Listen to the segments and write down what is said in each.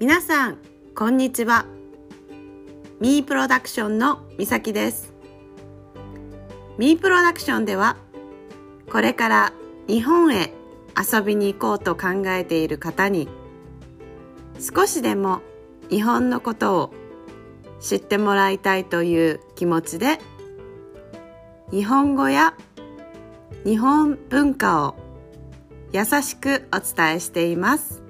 皆さんこんにちはミープロダクションのみさきですミープロダクションではこれから日本へ遊びに行こうと考えている方に少しでも日本のことを知ってもらいたいという気持ちで日本語や日本文化を優しくお伝えしています。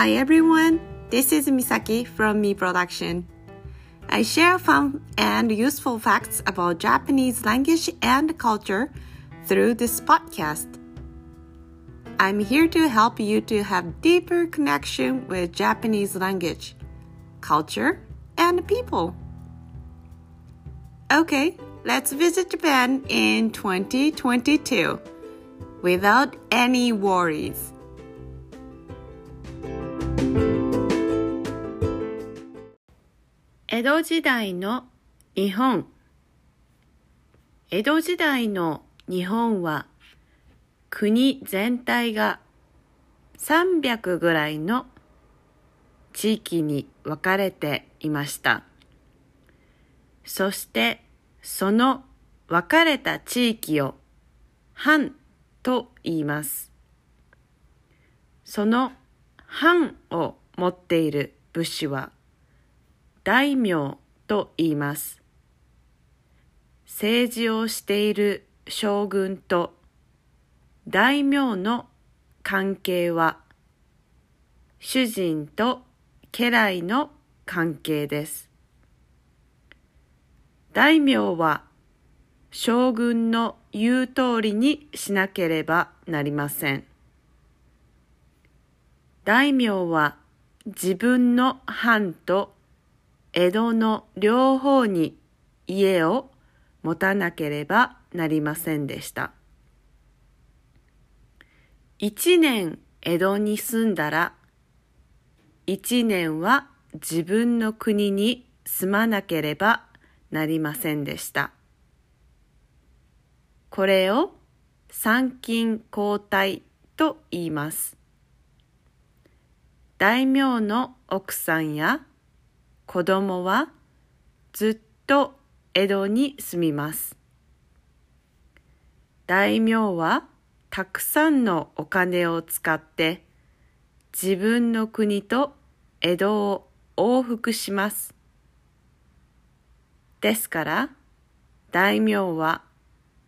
Hi everyone, this is Misaki from Me Production. I share fun and useful facts about Japanese language and culture through this podcast. I'm here to help you to have deeper connection with Japanese language, culture, and people. Okay, let's visit Japan in 2022 without any worries. 江戸時代の日本江戸時代の日本は国全体が300ぐらいの地域に分かれていました。そしてその分かれた地域を藩と言います。その藩を持っている武士は大名と言います。政治をしている将軍と大名の関係は主人と家来の関係です。大名は将軍の言う通りにしなければなりません。大名は自分の藩と江戸の両方に家を持たなければなりませんでした。一年江戸に住んだら、一年は自分の国に住まなければなりませんでした。これを参勤交代と言います。大名の奥さんや子供はずっと江戸に住みます。大名はたくさんのお金を使って自分の国と江戸を往復します。ですから大名は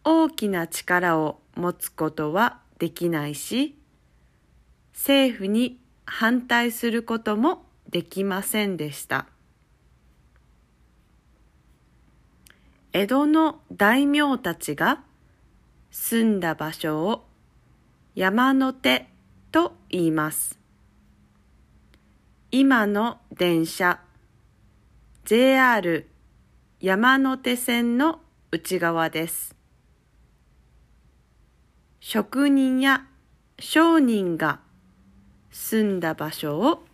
大きな力を持つことはできないし政府に反対することもできませんでした。江戸の大名たちが住んだ場所を山手と言います。今の電車 JR 山手線の内側です。職人や商人が住んだ場所を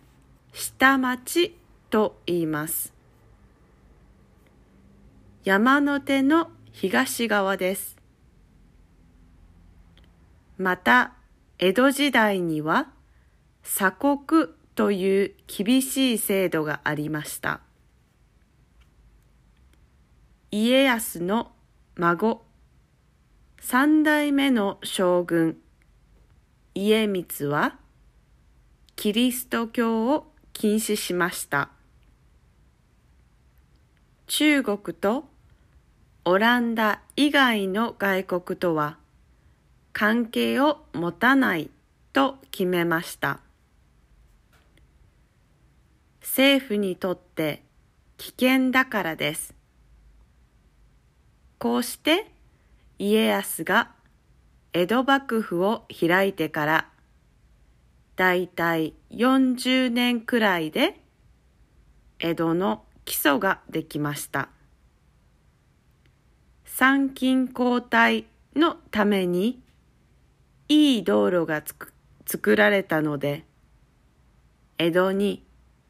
下町と言います。山手の東側です。また、江戸時代には鎖国という厳しい制度がありました。家康の孫、三代目の将軍、家光はキリスト教を禁止しました。中国とオランダ以外の外国とは関係を持たないと決めました。政府にとって危険だからです。こうして家康が江戸幕府を開いてからだいたい40年くらいで江戸の基礎ができました。参勤交代のためにいい道路が作られたので、江戸に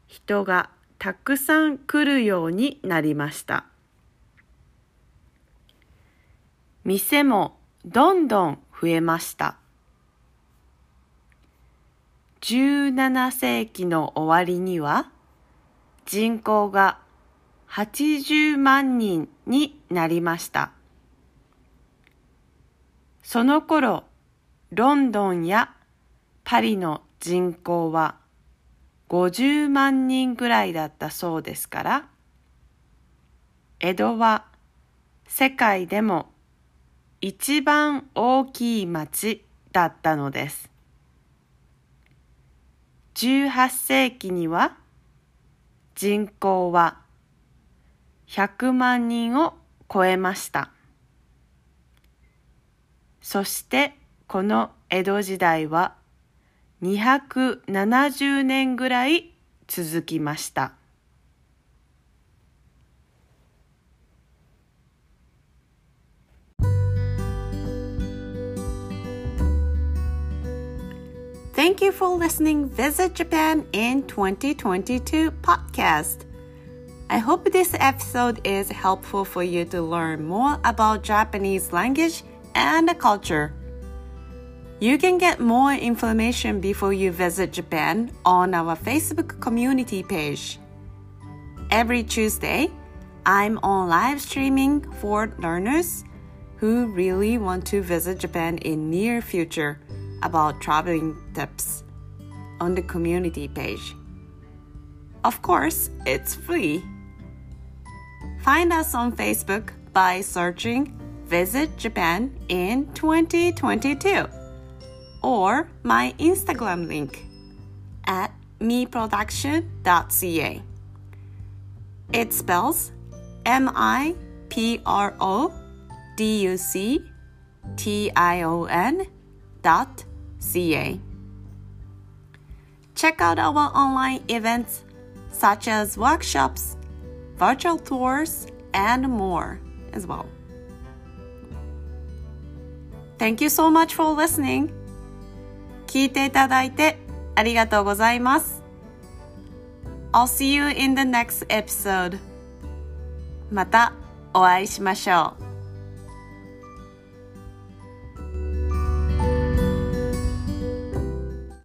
人がたくさん来るようになりました。店もどんどん増えました。17世紀の終わりには人口が80万人になりました。その頃、ロンドンやパリの人口は50万人ぐらいだったそうですから、江戸は世界でも一番大きい町だったのです。18世紀には人口は100万人を超えました。そしてこの江戸時代は270年ぐらい続きました。Thank you for listening Visit Japan in 2022 podcast. I hope this episode is helpful for you to learn more about Japanese language and the culture. You can get more information before you visit Japan on our Facebook community page. Every Tuesday, I'm on live streaming for learners who really want to visit Japan in near future about traveling tips on the community page. Of course, it's free. Find us on Facebook by searching Visit Japan in 2022 or my Instagram link at meproduction.ca. It spells M I P R O D U C T I O N dot ca. Check out our online events such as workshops, virtual tours, and more as well. Thank you so much for listening. 聞いていただいてありがとうございます。I'll see you in the next episode. またお会いしましょう。